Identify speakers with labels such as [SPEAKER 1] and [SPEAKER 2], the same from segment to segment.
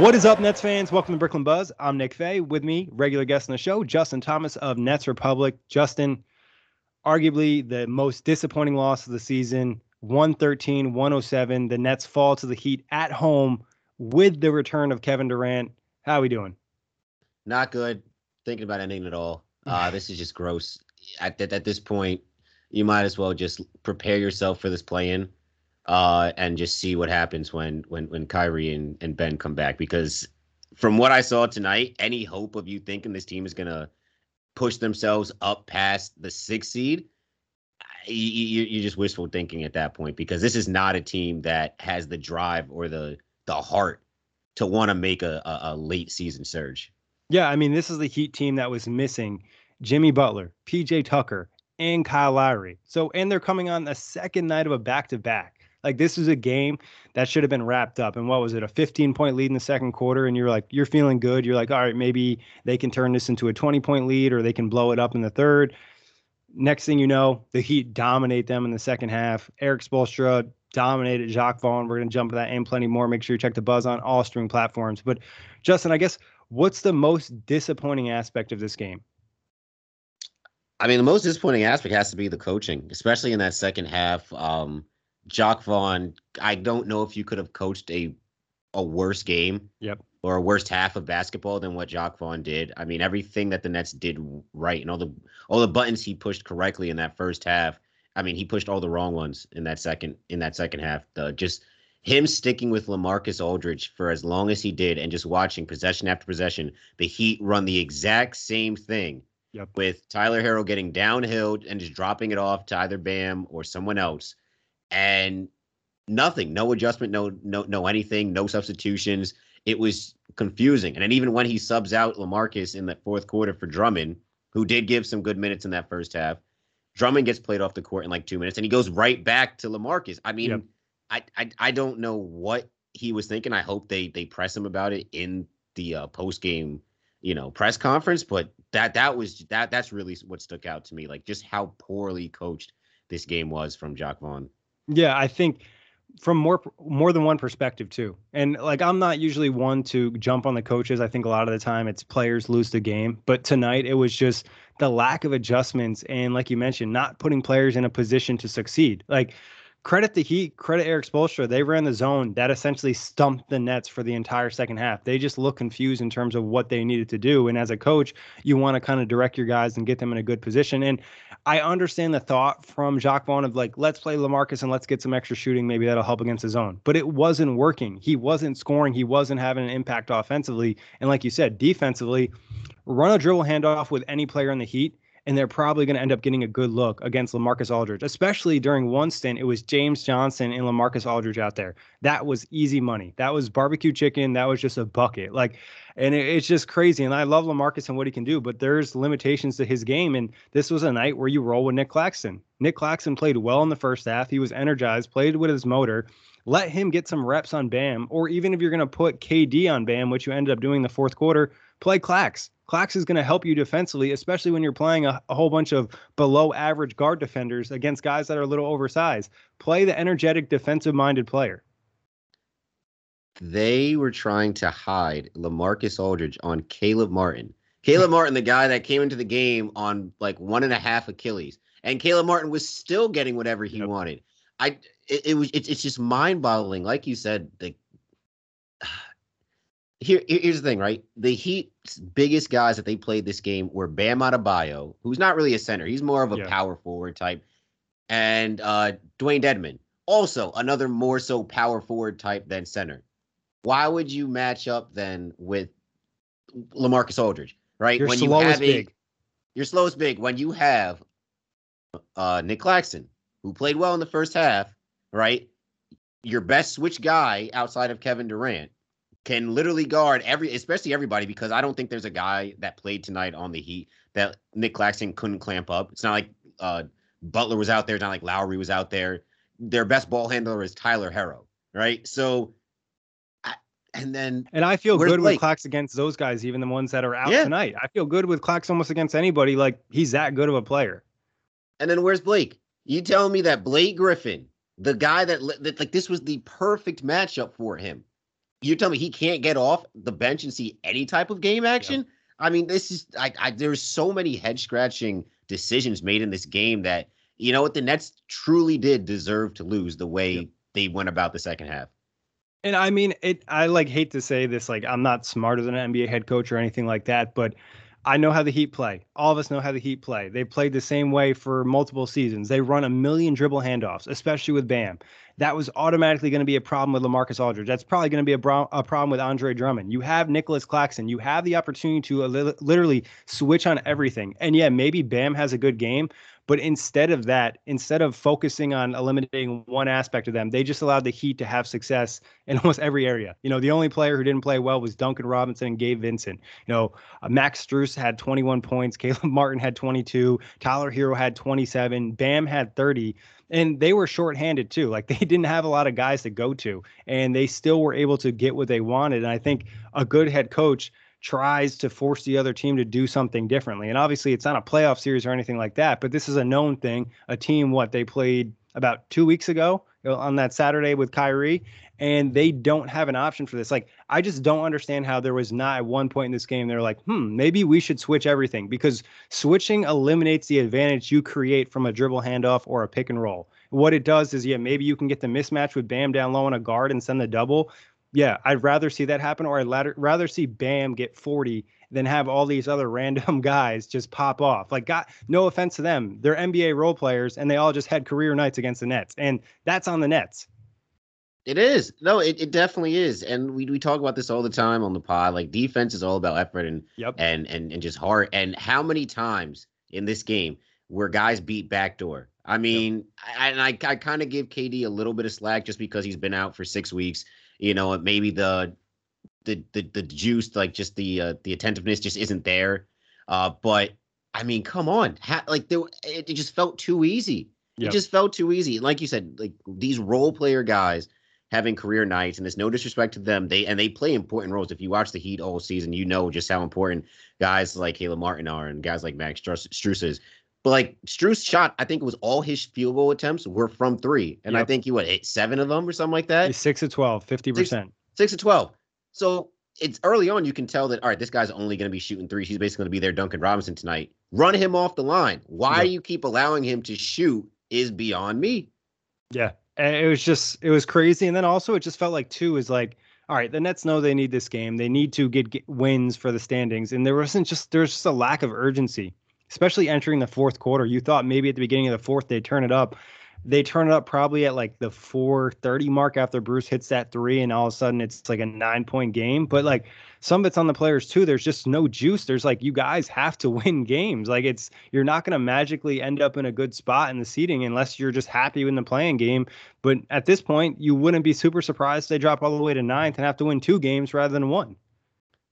[SPEAKER 1] What is up, Nets fans? Welcome to Brooklyn Buzz. I'm Nick Fay. With me, regular guest on the show, Justin Thomas of Nets Republic. Justin, arguably the most disappointing loss of the season 113 107. The Nets fall to the Heat at home with the return of Kevin Durant. How are we doing?
[SPEAKER 2] Not good. Thinking about ending it all. Uh, this is just gross. At, at, at this point, you might as well just prepare yourself for this play-in, uh, and just see what happens when when when Kyrie and, and Ben come back. Because from what I saw tonight, any hope of you thinking this team is gonna push themselves up past the sixth seed, you, you, you're just wishful thinking at that point. Because this is not a team that has the drive or the the heart to want to make a, a, a late season surge.
[SPEAKER 1] Yeah, I mean, this is the Heat team that was missing Jimmy Butler, PJ Tucker, and Kyle Lowry. So, and they're coming on the second night of a back to back. Like, this is a game that should have been wrapped up. And what was it, a 15 point lead in the second quarter? And you're like, you're feeling good. You're like, all right, maybe they can turn this into a 20 point lead or they can blow it up in the third. Next thing you know, the Heat dominate them in the second half. Erik Spoelstra dominated Jacque Vaughn. We're going to jump to that and plenty more. Make sure you check the buzz on all streaming platforms. But, Justin, I guess what's the most disappointing aspect of this game?
[SPEAKER 2] I mean, the most disappointing aspect has to be the coaching, especially in that second half. Um, Jacque Vaughn, I don't know if you could have coached a a worse game,
[SPEAKER 1] yep,
[SPEAKER 2] or a worst half of basketball than what Jacque Vaughn did. I mean, everything that the Nets did right and all the all the buttons he pushed correctly in that first half. I mean, he pushed all the wrong ones in that second in that second half. The just him sticking with LaMarcus Aldridge for as long as he did and just watching possession after possession, the Heat run the exact same thing
[SPEAKER 1] yep.
[SPEAKER 2] with Tyler Herro getting downhill and just dropping it off to either Bam or someone else. And nothing, no adjustment, no no no anything, no substitutions. It was confusing. And then even when he subs out LaMarcus in that fourth quarter for Drummond, who did give some good minutes in that first half, Drummond gets played off the court in like two minutes and he goes right back to LaMarcus. I mean, yep I, I I don't know what he was thinking. I hope they they press him about it in the uh, post game, you know, press conference. But that that was that that's really what stuck out to me. Like just how poorly coached this game was from Jacque Vaughn.
[SPEAKER 1] Yeah, I think from more more than one perspective too. And like I'm not usually one to jump on the coaches. I think a lot of the time it's players lose the game, but tonight it was just the lack of adjustments and like you mentioned, not putting players in a position to succeed. Like credit the Heat, credit Erik Spoelstra. They ran the zone that essentially stumped the Nets for the entire second half. They just look confused in terms of what they needed to do. And as a coach, you want to kind of direct your guys and get them in a good position. And I understand the thought from Jacque Vaughn of like, let's play LaMarcus and let's get some extra shooting. Maybe that'll help against the zone. But it wasn't working. He wasn't scoring. He wasn't having an impact offensively. And like you said, defensively, run a dribble handoff with any player in the Heat and they're probably going to end up getting a good look against LaMarcus Aldridge, especially during one stint. It was James Johnson and LaMarcus Aldridge out there. That was easy money. That was barbecue chicken. That was just a bucket. Like, and it, it's just crazy. And I love LaMarcus and what he can do, but there's limitations to his game. And this was a night where you roll with Nick Claxton. Nick Claxton played well in the first half. He was energized, played with his motor. Let him get some reps on Bam, or even if you're going to put KD on Bam, which you ended up doing the fourth quarter, play Clax. Clax is going to help you defensively, especially when you're playing a, a, whole bunch of below average guard defenders against guys that are a little oversized. Play the energetic, defensive minded player.
[SPEAKER 2] They were trying to hide Lamarcus Aldridge on Caleb Martin. Caleb Martin, the guy that came into the game on like one and a half Achilles, and Caleb Martin was still getting whatever he yep. wanted. I it, it was it's it's just mind boggling. Like you said, the here here's the thing, right? The Heat's biggest guys that they played this game were Bam Adebayo, who's not really a center. He's more of a yeah. power forward type, and uh, Dewayne Dedmon, also another more so power forward type than center. Why would you match up then with Lamarcus Aldridge, right?
[SPEAKER 1] Your when you have a, big.
[SPEAKER 2] Your slowest big. When you have uh, Nick Claxton, who played well in the first half, right? Your best switch guy outside of Kevin Durant can literally guard every, especially everybody, because I don't think there's a guy that played tonight on the Heat that Nick Claxton couldn't clamp up. It's not like uh, Butler was out there. It's not like Lowry was out there. Their best ball handler is Tyler Herro, right? So, and then
[SPEAKER 1] and I feel good Blake? with Clax against those guys, even the ones that are out yeah. tonight. I feel good with Clax almost against anybody. Like he's that good of a player.
[SPEAKER 2] And then where's Blake? You telling me that Blake Griffin, the guy that, that like this was the perfect matchup for him. You tell me he can't get off the bench and see any type of game action. I mean, this is I, I there's so many head scratching decisions made in this game that you know what the Nets truly did deserve to lose the way they went about the second half.
[SPEAKER 1] And I mean, it. I like hate to say this, like I'm not smarter than an NBA head coach or anything like that, but I know how the Heat play. All of us know how the Heat play. They played the same way for multiple seasons. They run a million dribble handoffs, especially with Bam. That was automatically going to be a problem with Lamarcus Aldridge. That's probably going to be a, bro- a, problem with Andre Drummond. You have Nicholas Claxton. You have the opportunity to li- literally switch on everything. And yeah, maybe Bam has a good game, but instead of that, instead of focusing on eliminating one aspect of them, they just allowed the Heat to have success in almost every area. You know, the only player who didn't play well was Duncan Robinson and Gabe Vincent. You know, uh, Max Strus had 21 points, Caleb Martin had 22, Tyler Herro had 27, Bam had 30 and they were shorthanded too. Like they didn't have a lot of guys to go to, and they still were able to get what they wanted. And I think a good head coach tries to force the other team to do something differently. And obviously, it's not a playoff series or anything like that, but this is a known thing. A team, what they played about two weeks ago on that Saturday with Kyrie, and they don't have an option for this. Like, I just don't understand how there was not at one point in this game they're like, hmm, maybe we should switch everything because switching eliminates the advantage you create from a dribble handoff or a pick and roll. What it does is, yeah, maybe you can get the mismatch with Bam down low on a guard and send the double, yeah, I'd rather see that happen, or I'd rather see Bam get 40 than have all these other random guys just pop off. Like, got no offense to them, they're NBA role players, and they all just had career nights against the Nets, and that's on the Nets.
[SPEAKER 2] It is. No, it, it definitely is. And we, we talk about this all the time on the pod. Like defense is all about effort and yep. and and and just heart. And how many times in this game were guys beat backdoor? I mean, yep. I, and I, I kind of give KD a little bit of slack just because he's been out for six weeks you know, maybe the the the, the juice, like just the uh, the attentiveness, just isn't there. Uh, but I mean, come on, ha- like there, it, it just felt too easy. Yep. It just felt too easy. Like you said, like these role player guys having career nights, and there's no disrespect to them. They and they play important roles. If you watch the Heat all season, you know just how important guys like Caleb Martin are and guys like Max Strus is. But like Strus shot, I think it was all his field goal attempts were from three. And yep. I think he what hit seven of them or something like that.
[SPEAKER 1] He's six of 12, 50%.
[SPEAKER 2] Six, six of 12. So it's early on, you can tell that all right, this guy's only going to be shooting three. He's basically going to be there, Duncan Robinson tonight. Run him off the line. Why yep. you keep allowing him to shoot is beyond me.
[SPEAKER 1] Yeah. It was just it was crazy. And then also it just felt like two is like, all right, the Nets know they need this game. They need to get, get wins for the standings. And there wasn't just there's just a lack of urgency especially entering the fourth quarter. You thought maybe at the beginning of the fourth they'd turn it up. They turn it up probably at like the 430 mark after Bruce hits that three, and all of a sudden it's like a nine point game. But like some of it's on the players too. There's just no juice. There's like you guys have to win games. Like it's you're not going to magically end up in a good spot in the seating unless you're just happy in the playing game. But at this point, you wouldn't be super surprised they drop all the way to ninth and have to win two games rather than one.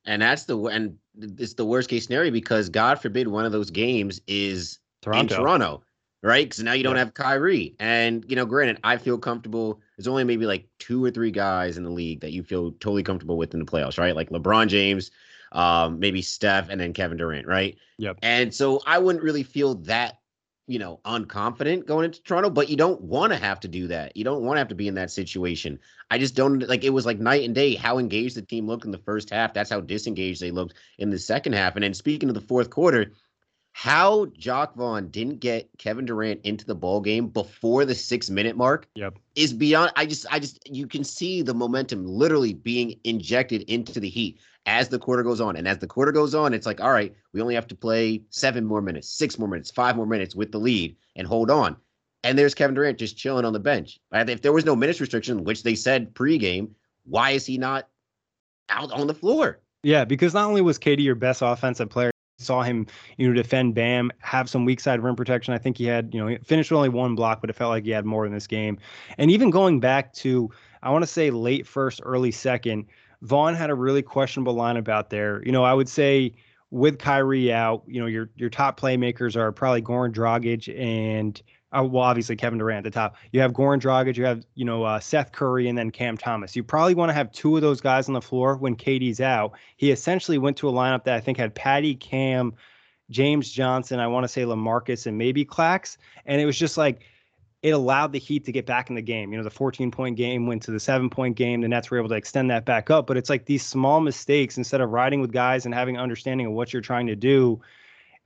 [SPEAKER 2] And that's the and it's the worst case scenario because God forbid one of those games is Toronto. in Toronto, right? Because now you don't have Kyrie. And you know, granted, I feel comfortable. There's only maybe like two or three guys in the league that you feel totally comfortable with in the playoffs, right? Like LeBron James, um, maybe Steph, and then Kevin Durant, right?
[SPEAKER 1] Yep.
[SPEAKER 2] And so I wouldn't really feel that, you know, unconfident going into Toronto, but you don't want to have to do that. You don't want to have to be in that situation. I just don't like it was like night and day how engaged the team looked in the first half. That's how disengaged they looked in the second half. And then speaking of the fourth quarter, how Jacque Vaughn didn't get Kevin Durant into the ball game before the six minute mark
[SPEAKER 1] yep.
[SPEAKER 2] is beyond. I just, I just, you can see the momentum literally being injected into the Heat as the quarter goes on. And as the quarter goes on, it's like, all right, we only have to play seven more minutes, six more minutes, five more minutes with the lead and hold on. And there's Kevin Durant just chilling on the bench. If there was no minutes restriction, which they said pregame, why is he not out on the floor?
[SPEAKER 1] Yeah, because not only was KD your best offensive player, saw him, you know, defend Bam, have some weak side rim protection. I think he had, you know, he finished with only one block, but it felt like he had more in this game. And even going back to, I want to say late first, early second, Vaughn had a really questionable lineup out there. You know, I would say with Kyrie out, you know, your your top playmakers are probably Goran Dragic and uh, well, obviously Kevin Durant at the top. You have Goran Dragic, you have you know uh, Seth Curry, and then Cam Thomas. You probably want to have two of those guys on the floor when KD's out. He essentially went to a lineup that I think had Patty, Cam, James Johnson, I want to say Lamarcus, and maybe Clax, and it was just like it allowed the Heat to get back in the game. You know, the 14 point game went to the seven point game. The Nets were able to extend that back up. But it's like these small mistakes instead of riding with guys and having understanding of what you're trying to do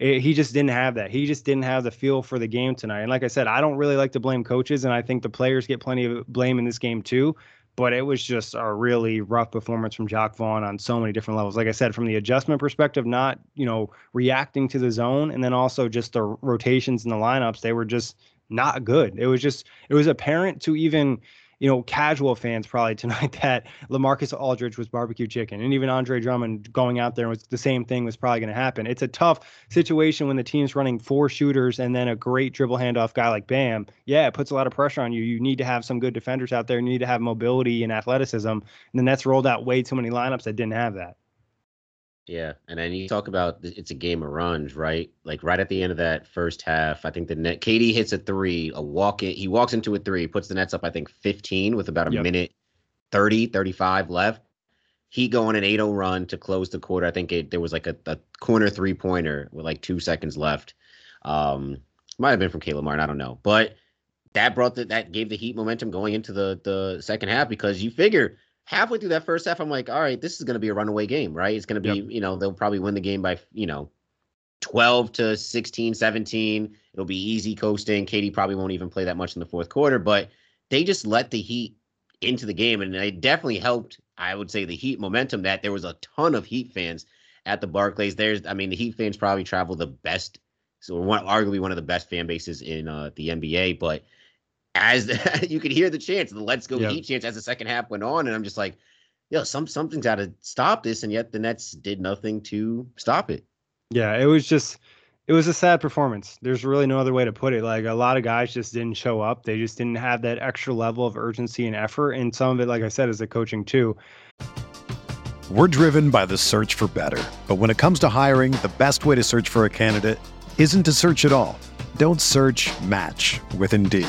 [SPEAKER 1] it, he just didn't have that. He just didn't have the feel for the game tonight. And like I said, I don't really like to blame coaches, and I think the players get plenty of blame in this game too. But it was just a really rough performance from Jacque Vaughn on so many different levels. Like I said, from the adjustment perspective, not you know reacting to the zone, and then also just the rotations and the lineups, they were just not good. It was just it was apparent to even you know, casual fans probably tonight that Lamarcus Aldridge was barbecue chicken, and even Andre Drummond going out there was the same thing was probably going to happen. It's a tough situation when the team's running four shooters and then a great dribble handoff guy like Bam. Yeah, it puts a lot of pressure on you. You need to have some good defenders out there. You need to have mobility and athleticism. And then that's rolled out way too many lineups that didn't have that.
[SPEAKER 2] Yeah, and then you talk about it's a game of runs, right? Like right at the end of that first half, I think the net KD hits a three, a walk in, he walks into a three, puts the Nets up I think 15 with about a yep. minute 30, 35 left. He going an 8-0 run to close the quarter. I think it, there was like a, a corner three pointer with like two seconds left. Um, might have been from Caleb Martin, I don't know, but that brought the, that gave the Heat momentum going into the the second half because you figure halfway through that first half, I'm like, all right, this is going to be a runaway game, right? It's going to be, yep. you know, they'll probably win the game by, you know, 12 to 16, 17. It'll be easy coasting. KD probably won't even play that much in the fourth quarter, but they just let the Heat into the game. And it definitely helped, I would say, the Heat momentum that there was a ton of Heat fans at the Barclays. There's, I mean, the Heat fans probably travel the best. So one, arguably one of the best fan bases in uh, the NBA, but as you could hear the chants, the "Let's Go Heat" chants as the second half went on, and I'm just like, yo, some something's got to stop this, and yet the Nets did nothing to stop it.
[SPEAKER 1] Yeah, it was just it was a sad performance. There's really no other way to put it. Like a lot of guys just didn't show up. They just didn't have that extra level of urgency and effort. And some of it, like I said, is the coaching too.
[SPEAKER 3] We're driven by the search for better. But when it comes to hiring, the best way to search for a candidate isn't to search at all. Don't search match with Indeed.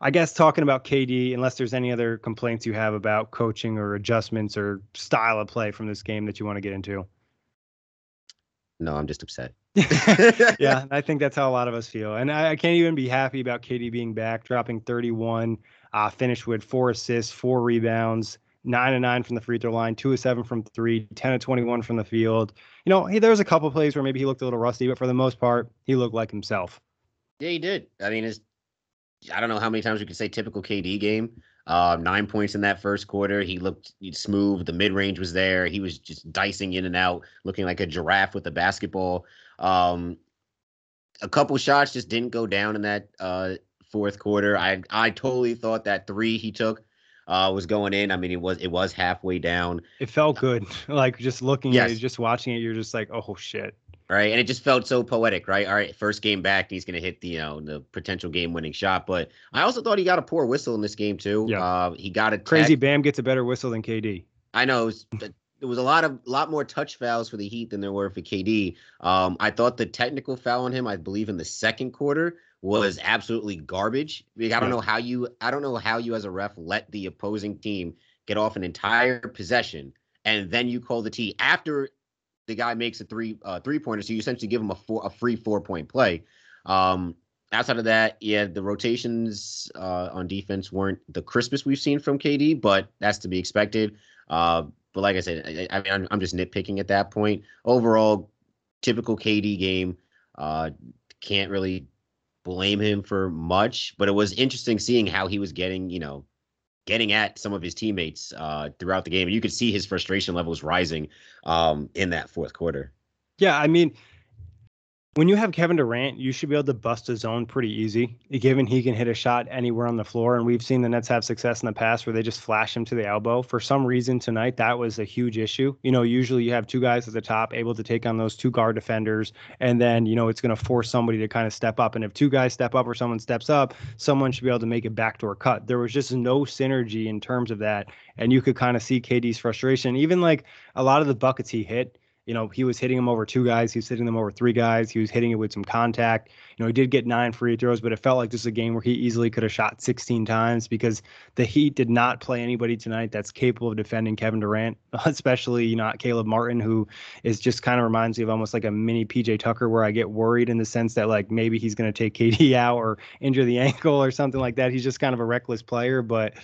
[SPEAKER 1] I guess talking about KD, unless there's any other complaints you have about coaching or adjustments or style of play from this game that you want to get into.
[SPEAKER 2] No, I'm just upset.
[SPEAKER 1] yeah, I think that's how a lot of us feel. And I, I, can't even be happy about KD being back, dropping 31, uh, finished with four assists, four rebounds, nine and nine from the free throw line, two of seven from three, 10 of 21 from the field. You know, he, there was a couple plays where maybe he looked a little rusty, but for the most part, he looked like himself.
[SPEAKER 2] Yeah, he did. I mean, it's, I don't know how many times we could say typical KD game. Uh, nine points in that first quarter. He looked smooth. The mid range was there. He was just dicing in and out, looking like a giraffe with a basketball. Um, a couple shots just didn't go down in that uh, fourth quarter. I I totally thought that three he took uh, was going in. I mean, it was it was halfway down.
[SPEAKER 1] It felt good. like just looking yes. at it, just watching it, you're just like, oh shit
[SPEAKER 2] right? And it just felt so poetic, right? All right, first game back, he's going to hit the you know the potential game-winning shot. But I also thought he got a poor whistle in this game too. Yeah, uh, he got a
[SPEAKER 1] crazy. Bam gets a better whistle than KD.
[SPEAKER 2] I know. It was, there was a lot of lot more touch fouls for the Heat than there were for KD. Um, I thought the technical foul on him, I believe in the second quarter, was absolutely garbage. I don't yeah. know how you I don't know how you as a ref let the opposing team get off an entire possession and then you call the T after the guy makes a three uh, three pointer, so you essentially give him a four a free four point play. Um, outside of that, yeah, the rotations uh, on defense weren't the crispest we've seen from KD, but that's to be expected. Uh, but like I said, I, I mean, I'm, I'm, just nitpicking at that point. Overall, typical KD game. Uh, can't really blame him for much, but it was interesting seeing how he was getting, you know, getting at some of his teammates uh, throughout the game. And you could see his frustration levels rising um, in that fourth quarter.
[SPEAKER 1] Yeah, I mean, when you have Kevin Durant, you should be able to bust a zone pretty easy, given he can hit a shot anywhere on the floor. And we've seen the Nets have success in the past where they just flash him to the elbow. For some reason tonight, that was a huge issue. You know, usually you have two guys at the top able to take on those two guard defenders, and then, you know, it's going to force somebody to kind of step up. And if two guys step up or someone steps up, someone should be able to make a backdoor cut. There was just no synergy in terms of that. And you could kind of see KD's frustration. Even like a lot of the buckets he hit, you know, he was hitting them over two guys. He was hitting them over three guys. He was hitting it with some contact. You know, he did get nine free throws, but it felt like this is a game where he easily could have shot 16 times because the Heat did not play anybody tonight that's capable of defending Kevin Durant, especially, you know, Caleb Martin, who is just kind of reminds me of almost like a mini PJ Tucker, where I get worried in the sense that like maybe he's going to take KD out or injure the ankle or something like that. He's just kind of a reckless player. But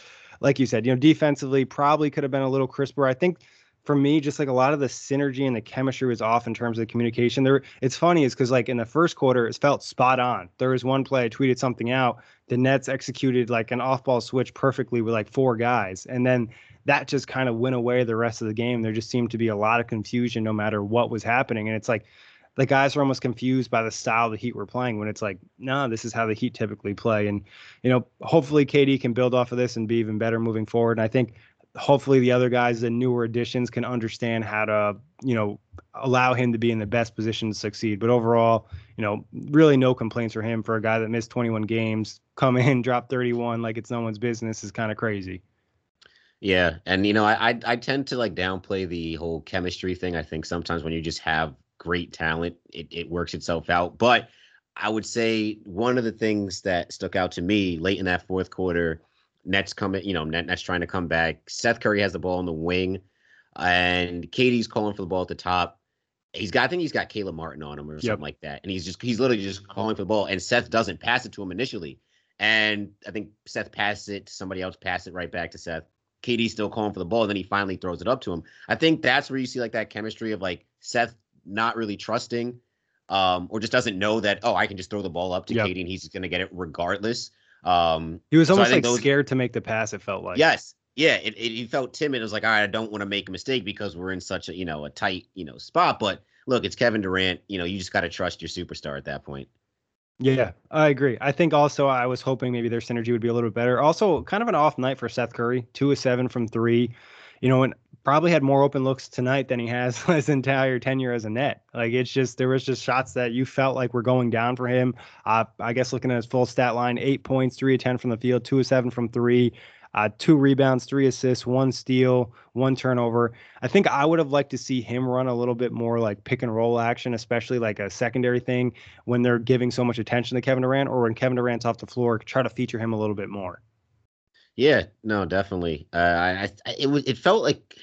[SPEAKER 1] like you said, you know, defensively probably could have been a little crisper. I think for me, just like a lot of the synergy and the chemistry was off in terms of the communication. There, it's funny is because like in the first quarter, it felt spot on. There was one play I tweeted something out. The Nets executed like an off-ball switch perfectly with like four guys, and then that just kind of went away the rest of the game. There just seemed to be a lot of confusion no matter what was happening, and it's like the guys were almost confused by the style the Heat were playing when it's like, no, this is how the Heat typically play. And, you know, hopefully KD can build off of this and be even better moving forward. And I think hopefully the other guys, the newer additions, can understand how to, you know, allow him to be in the best position to succeed. But overall, you know, really no complaints for him for a guy that missed 21 games, come in, drop 31 like it's no one's business is kind of crazy.
[SPEAKER 2] Yeah, and you know, I, I I tend to like downplay the whole chemistry thing. I think sometimes when you just have great talent, it, it works itself out. But I would say one of the things that stuck out to me late in that fourth quarter Nets coming, you know, Net, Nets trying to come back. Seth Curry has the ball on the wing, and KD's calling for the ball at the top. He's got, I think he's got Caleb Martin on him or something like that, and he's just, he's literally just calling for the ball, and Seth doesn't pass it to him initially, and I think Seth passes it to somebody else, pass it right back to Seth. KD's still calling for the ball, and then he finally throws it up to him. I think that's where you see like that chemistry of like Seth not really trusting, um, or just doesn't know that oh I can just throw the ball up to yep. KD and he's going to get it regardless. Um,
[SPEAKER 1] he was almost so like those, scared to make the pass. It felt like
[SPEAKER 2] yes, yeah. It, it he felt timid. It was like, all right, I don't want to make a mistake because we're in such a you know a tight you know spot. But look, it's Kevin Durant. You know, you just got to trust your superstar at that point.
[SPEAKER 1] Yeah, I agree. I think also I was hoping maybe their synergy would be a little bit better. Also, kind of an off night for Seth Curry, two of seven from three. You know, and probably had more open looks tonight than he has his entire tenure as a net. Like it's just there was just shots that you felt like were going down for him. Uh, I guess looking at his full stat line, eight points, three of ten from the field, two of seven from three. uh, two rebounds, three assists, one steal, one turnover. I think I would have liked to see him run a little bit more like pick and roll action, especially like a secondary thing when they're giving so much attention to Kevin Durant or when Kevin Durant's off the floor, try to feature him a little bit more.
[SPEAKER 2] Yeah, no, definitely. Uh, I, I, it was, it felt like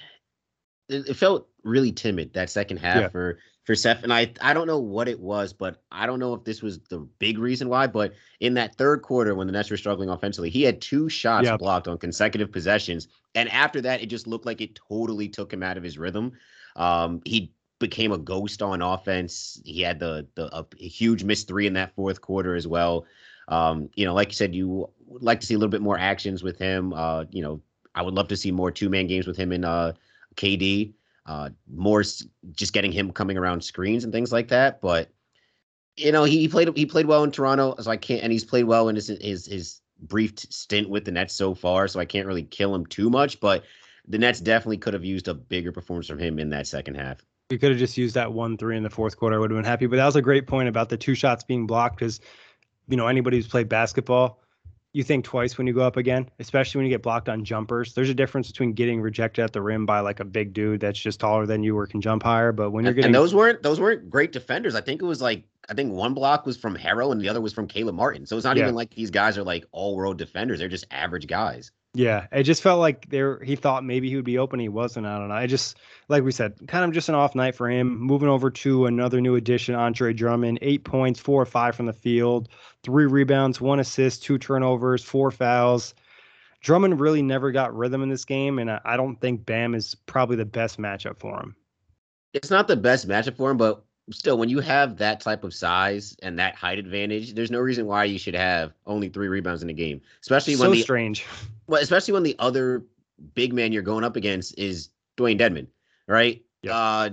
[SPEAKER 2] it, it felt really timid that second half yeah. for for Seth. And I I don't know what it was, but I don't know if this was the big reason why. But in that third quarter, when the Nets were struggling offensively, he had two shots yep. blocked on consecutive possessions, and after that, it just looked like it totally took him out of his rhythm. Um, he became a ghost on offense. He had the the a, huge missed three in that fourth quarter as well. Um, you know, like you said, you would like to see a little bit more actions with him. Uh, you know, I would love to see more two man games with him in uh, KD uh, more just getting him coming around screens and things like that. But you know, he, he played he played well in Toronto, so I can't, and he's played well in his his his brief stint with the Nets so far, so I can't really kill him too much. But the Nets definitely could have used a bigger performance from him in that second half.
[SPEAKER 1] We could have just used that one three in the fourth quarter. I would have been happy. But that was a great point about the two shots being blocked because, you know, anybody who's played basketball, you think twice when you go up again, especially when you get blocked on jumpers. There's a difference between getting rejected at the rim by like a big dude that's just taller than you or can jump higher. But when you're getting
[SPEAKER 2] and those weren't those weren't great defenders. I think it was like I think one block was from Herro and the other was from Caleb Martin. So it's not yeah. even like these guys are like all world defenders. They're just average guys.
[SPEAKER 1] Yeah, it just felt like there he thought maybe he would be open. He wasn't. I don't know. I just like we said, kind of just an off night for him. Moving over to another new addition, Andre Drummond, eight points, four or five from the field, three rebounds, one assist, two turnovers, four fouls. Drummond really never got rhythm in this game, and I don't think Bam is probably the best matchup for him.
[SPEAKER 2] It's not the best matchup for him, but still, when you have that type of size and that height advantage, there's no reason why you should have only three rebounds in a game. Especially when
[SPEAKER 1] so
[SPEAKER 2] the
[SPEAKER 1] strange.
[SPEAKER 2] Well, especially when the other big man you're going up against is Dewayne Dedmon, right? Yeah. Uh,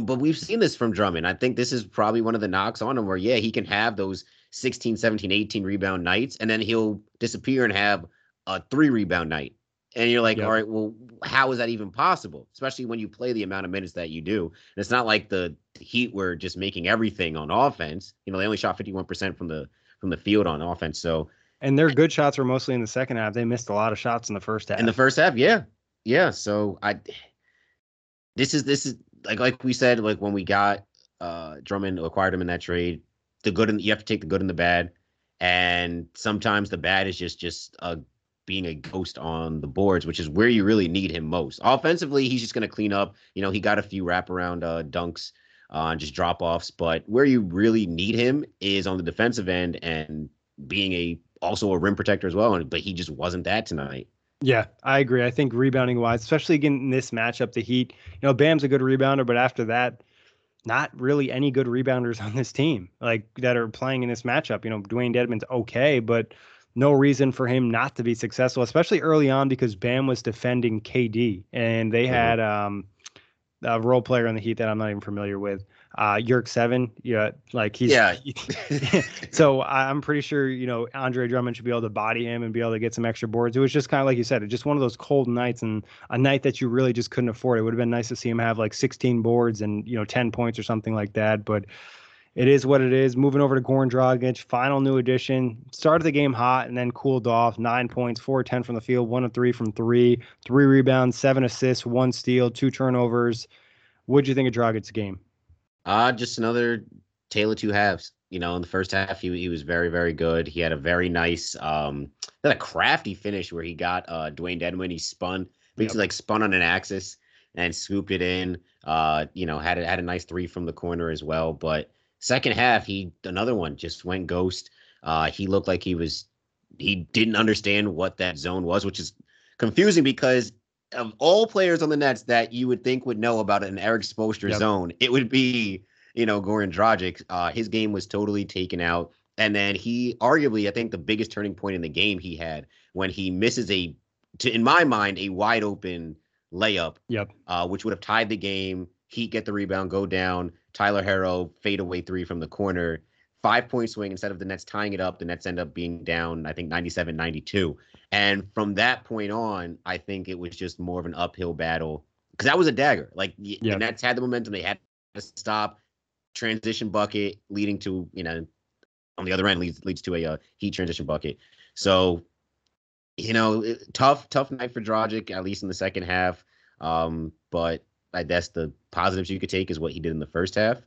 [SPEAKER 2] but we've seen this from Drummond. I think this is probably one of the knocks on him where, yeah, he can have those 16, 17, 18 rebound nights, and then he'll disappear and have a three rebound night. And you're like, yep. all right, well, how is that even possible? Especially when you play the amount of minutes that you do. And it's not like the Heat were just making everything on offense. You know, they only shot 51% from the from the field on offense. So
[SPEAKER 1] and their good shots were mostly in the second half. They missed a lot of shots in the first half.
[SPEAKER 2] In the first half, yeah. Yeah. So I this is this is like like we said, like when we got uh Drummond acquired him in that trade, the good and you have to take the good and the bad. And sometimes the bad is just just a being a ghost on the boards, which is where you really need him most. Offensively, he's just going to clean up. You know, he got a few wraparound uh, dunks, uh, just drop offs, but where you really need him is on the defensive end and being a also a rim protector as well. And but he just wasn't that tonight.
[SPEAKER 1] Yeah, I agree. I think rebounding wise, especially again in this matchup, the Heat, you know, Bam's a good rebounder, but after that, not really any good rebounders on this team, like that are playing in this matchup. You know, Dewayne Dedmon's okay, but no reason for him not to be successful, especially early on because Bam was defending KD and they mm-hmm. had um, a role player on the Heat that I'm not even familiar with. Uh, Seven. yeah, like he's
[SPEAKER 2] yeah.
[SPEAKER 1] so I'm pretty sure you know Andre Drummond should be able to body him and be able to get some extra boards. It was just kind of like you said, it's just one of those cold nights and a night that you really just couldn't afford. It would have been nice to see him have like 16 boards and you know 10 points or something like that, but it is what it is. Moving over to Goran Dragic, final new addition. Started the game hot and then cooled off. Nine points, four ten from the field, one of three from three, three rebounds, seven assists, one steal, two turnovers. What'd you think of Dragic's game?
[SPEAKER 2] Uh, just another tale of two halves. You know, in the first half, he, he was very, very good. He had a very nice, um, had a crafty finish where he got uh Dewayne Dedmon. He spun, basically yep. like spun on an axis and scooped it in. Uh, you know, had a, had a nice three from the corner as well. But Second half, he another one just went ghost. Uh, he looked like he was he didn't understand what that zone was, which is confusing because of all players on the Nets that you would think would know about an Erik Spoelstra yep. zone, it would be you know Goran Dragic. Uh, his game was totally taken out, and then he arguably I think the biggest turning point in the game he had when he misses a, to, in my mind, a wide open layup.
[SPEAKER 1] Yep.
[SPEAKER 2] Uh, which would have tied the game. Heat get the rebound, go down. Tyler Herro fadeaway three from the corner. Five point swing instead of the Nets tying it up. The Nets end up being down, I think 97 92. And from that point on, I think it was just more of an uphill battle because that was a dagger. Like yeah. the Nets had the momentum, they had to stop. Transition bucket leading to, you know, on the other end leads leads to a uh, heat transition bucket. So you know, tough, tough night for Dragic, at least in the second half. Um, but I guess the positives you could take is what he did in the first half.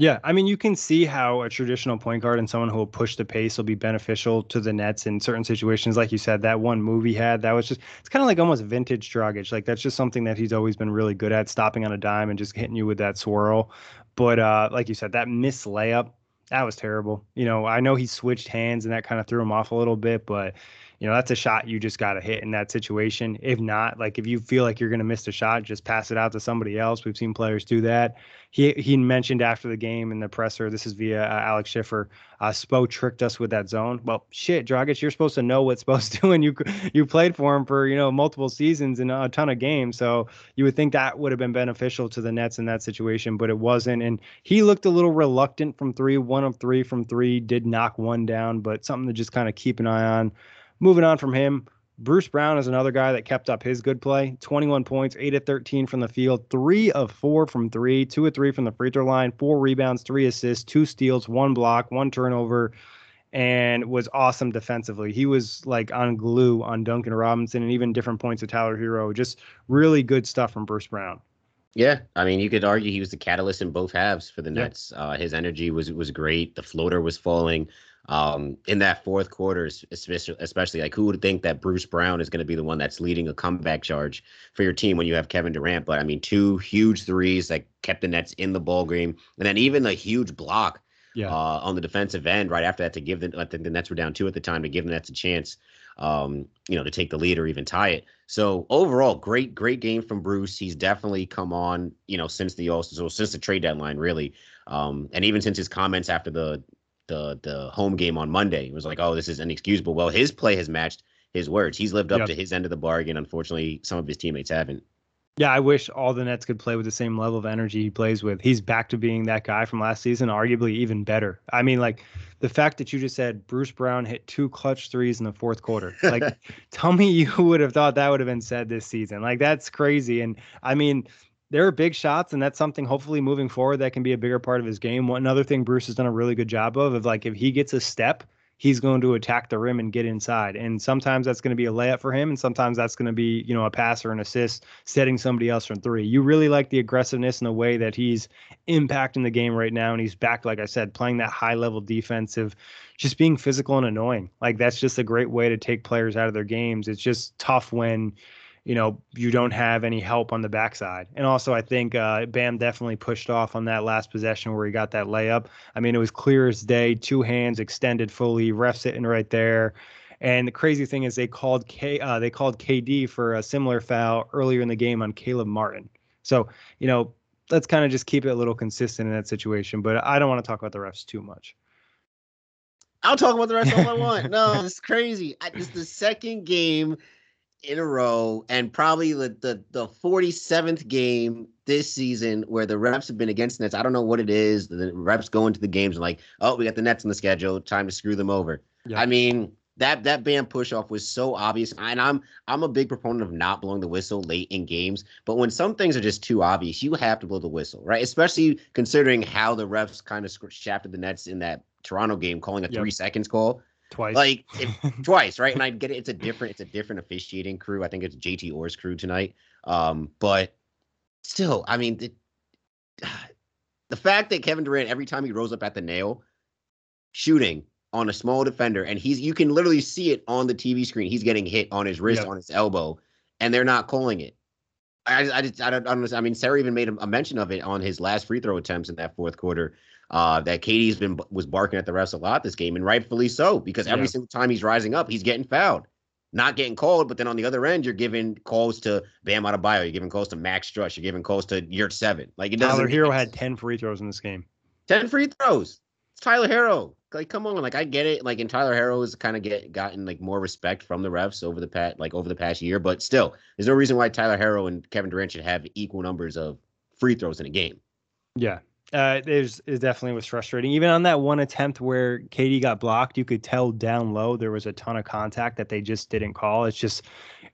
[SPEAKER 1] Yeah, I mean, you can see how a traditional point guard and someone who will push the pace will be beneficial to the Nets in certain situations. Like you said, that one move he had, that was just, it's kind of like almost vintage Dragic. Like that's just something that he's always been really good at, stopping on a dime and just hitting you with that swirl. But uh, like you said, that missed layup, that was terrible. You know, I know he switched hands and that kind of threw him off a little bit, but you know, that's a shot you just got to hit in that situation. If not, like if you feel like you're going to miss the shot, just pass it out to somebody else. We've seen players do that. He he mentioned after the game in the presser, this is via uh, Alex Schiffer, uh, Spo tricked us with that zone. Well, shit, Dragic, you're supposed to know what Spo's doing. You you played for him for you know multiple seasons and a ton of games, so you would think that would have been beneficial to the Nets in that situation, but it wasn't. And he looked a little reluctant from three, one of three from three, did knock one down, but something to just kind of keep an eye on. Moving on from him, Bruce Brown is another guy that kept up his good play 21 points, 8 of 13 from the field, 3 of 4 from 3, 2 of 3 from the free throw line, 4 rebounds, 3 assists, 2 steals, 1 block, 1 turnover, and was awesome defensively. He was like on glue on Duncan Robinson and even different points of Tyler Herro. Just really good stuff from Bruce Brown.
[SPEAKER 2] Yeah, I mean, you could argue he was the catalyst in both halves for the Nets. Uh, his energy was was great. The floater was falling um, in that fourth quarter, especially, especially like who would think that Bruce Brown is going to be the one that's leading a comeback charge for your team when you have Kevin Durant? But I mean, two huge threes that kept the Nets in the ball game, and then even a huge block yeah. uh, on the defensive end right after that to give the I think the Nets were down two at the time to give the Nets a chance, um, you know, to take the lead or even tie it. So overall, great great game from Bruce. He's definitely come on, you know, since the All so since the trade deadline really, um, and even since his comments after the the the home game on Monday. It was like, oh, this is inexcusable. Well, his play has matched his words. He's lived up yep. to his end of the bargain. Unfortunately, some of his teammates haven't.
[SPEAKER 1] Yeah, I wish all the Nets could play with the same level of energy he plays with. He's back to being that guy from last season, arguably even better. I mean, like the fact that you just said Bruce Brown hit two clutch threes in the fourth quarter. Like, tell me you would have thought that would have been said this season. Like, that's crazy. And I mean, there are big shots, and that's something hopefully moving forward that can be a bigger part of his game. One other thing Bruce has done a really good job of, of like if he gets a step, he's going to attack the rim and get inside. And sometimes that's going to be a layup for him, and sometimes that's going to be, you know, a pass or an assist, setting somebody else from three. You really like the aggressiveness and the way that he's impacting the game right now. And he's back, like I said, playing that high level defensive, just being physical and annoying. Like that's just a great way to take players out of their games. It's just tough when you know, you don't have any help on the backside. And also, I think uh, Bam definitely pushed off on that last possession where he got that layup. I mean, it was clear as day, two hands extended fully, ref sitting right there. And the crazy thing is, they called K, uh, they called KD for a similar foul earlier in the game on Caleb Martin. So, you know, let's kind of just keep it a little consistent in that situation. But I don't want to talk about the refs too much.
[SPEAKER 2] I'll talk about the rest all I want. No, it's crazy. I, it's the second game in a row and probably the, the the 47th game this season where the reps have been against Nets. I don't know what it is. The reps go into the games and like, oh, we got the Nets on the schedule. Time to screw them over. Yeah. I mean, that that Bam push off was so obvious. And I'm I'm a big proponent of not blowing the whistle late in games. But when some things are just too obvious, you have to blow the whistle, right? Especially considering how the refs kind of shafted the Nets in that Toronto game, calling a yep. three seconds call
[SPEAKER 1] twice.
[SPEAKER 2] Like twice right? And i get it. It's a different it's a different officiating crew. I think it's jt orr's crew tonight. Um but still i mean the, the fact that kevin durant every time he rose up at the nail shooting on a small defender and he's you can literally see it on the tv screen. He's getting hit on his wrist yep. on his elbow and they're not calling it. I, I just I don't understand. I mean, Sarah even made a mention of it on his last free throw attempts in that fourth quarter uh, that KD's been was barking at the refs a lot this game, and rightfully so, because every yeah. single time he's rising up, he's getting fouled, not getting called. But then on the other end, you're giving calls to Bam Adebayo, you're giving calls to Max Strus, you're giving calls to Yurtseven. Like it doesn't.
[SPEAKER 1] Tyler Herro had ten free throws in this game.
[SPEAKER 2] Ten free throws. It's Tyler Herro. Like, come on, like I get it. Like, and Tyler Herro has kind of get gotten like more respect from the refs over the past like over the past year, but still, there's no reason why Tyler Herro and Kevin Durant should have equal numbers of free throws in a game.
[SPEAKER 1] Yeah, uh, it, it definitely was frustrating. Even on that one attempt where KD got blocked, you could tell down low there was a ton of contact that they just didn't call. It's just,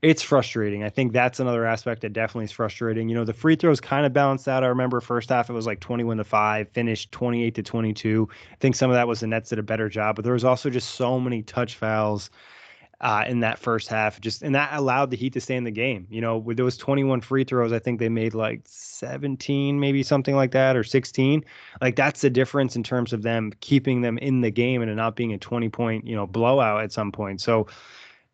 [SPEAKER 1] it's frustrating. I think that's another aspect that definitely is frustrating. You know, the free throws kind of balanced out. I remember first half it was like 21 to five, finished 28 to 22. I think some of that was the Nets did a better job, but there was also just so many touch fouls uh, in that first half. Just and that allowed the Heat to stay in the game. You know, with those 21 free throws, I think they made like 17, maybe something like that, or 16. Like that's the difference in terms of them keeping them in the game and not being a 20 point, you know, blowout at some point. So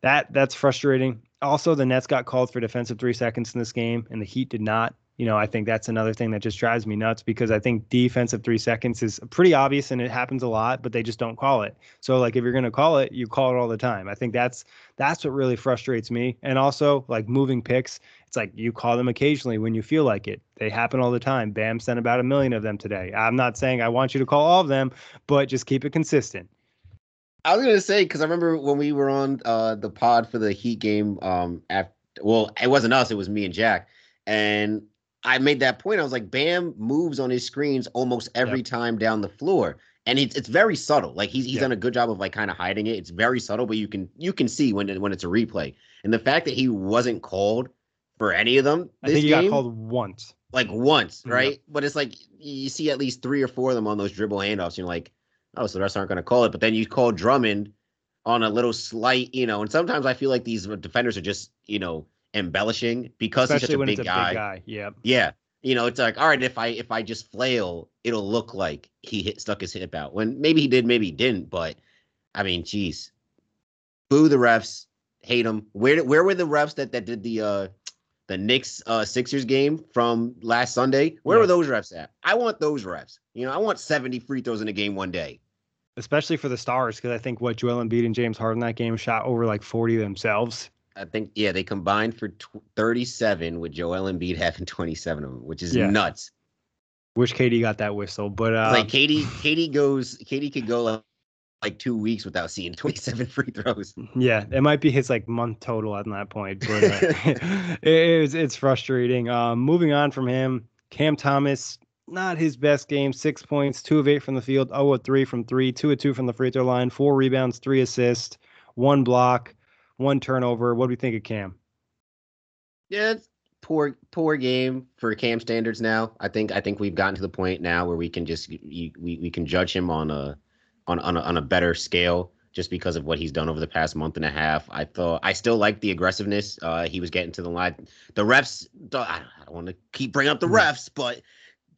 [SPEAKER 1] that that's frustrating. Also, the Nets got called for defensive three seconds in this game, and the Heat did not you know, I think that's another thing that just drives me nuts because I think defensive three seconds is pretty obvious and it happens a lot, but they just don't call it. So like if you're gonna call it, you call it all the time. I think that's that's what really frustrates me. And also like moving picks, it's like you call them occasionally when you feel like it. They happen all the time. Bam sent about a million of them today. I'm not saying I want you to call all of them, but just keep it consistent.
[SPEAKER 2] I was gonna say because I remember when we were on uh, the pod for the Heat game. Um, after well, it wasn't us; it was me and Jack. And I made that point. I was like, Bam moves on his screens almost every yep. time down the floor. And it's it's very subtle. Like he's he's yep. done a good job of like kind of hiding it. It's very subtle, but you can you can see when when it's a replay. And the fact that he wasn't called for any of them,
[SPEAKER 1] I think he game, got called once.
[SPEAKER 2] Like once, mm, right? Yep. But it's like you see at least three or four of them on those dribble handoffs. You're like, oh, so the rest aren't going to call it. But then you call Drummond on a little slight, you know. And sometimes I feel like these defenders are just, you know, embellishing because Especially he's such a, big, a guy. big guy.
[SPEAKER 1] Yeah.
[SPEAKER 2] Yeah. You know, it's like, all right, if I if I just flail, it'll look like he hit stuck his hip out. When maybe he did, maybe he didn't. But I mean, geez. Boo the refs, hate them. Where where were the refs that that did the uh the Knicks uh Sixers game from last Sunday? Where yeah. were those refs at? I want those refs. You know, I want 70 free throws in a game one day
[SPEAKER 1] especially for the stars, because I think what Joel Embiid and James Harden that game shot over like 40 themselves.
[SPEAKER 2] I think yeah, they combined for tw- 37 with Joel Embiid having 27 of them, which is yeah. nuts.
[SPEAKER 1] Wish KD got that whistle, but uh,
[SPEAKER 2] like KD, KD goes, KD could go like, like two weeks without seeing 27 free throws.
[SPEAKER 1] Yeah, it might be his like month total at that point, but uh, it, it's it's frustrating. Um, moving on from him, Cam Thomas, not his best game. Six points, two of eight from the field, 0 of three from three, two of two from the free throw line, four rebounds, three assists, one block one turnover. What do we think of Cam?
[SPEAKER 2] Yeah, it's poor poor game for Cam standards now. I think I think we've gotten to the point now where we can just we we can judge him on a on on a, on a better scale just because of what he's done over the past month and a half. I thought I still like the aggressiveness. Uh, he was getting to the line. The refs. I don't want to keep bringing up the mm. refs, but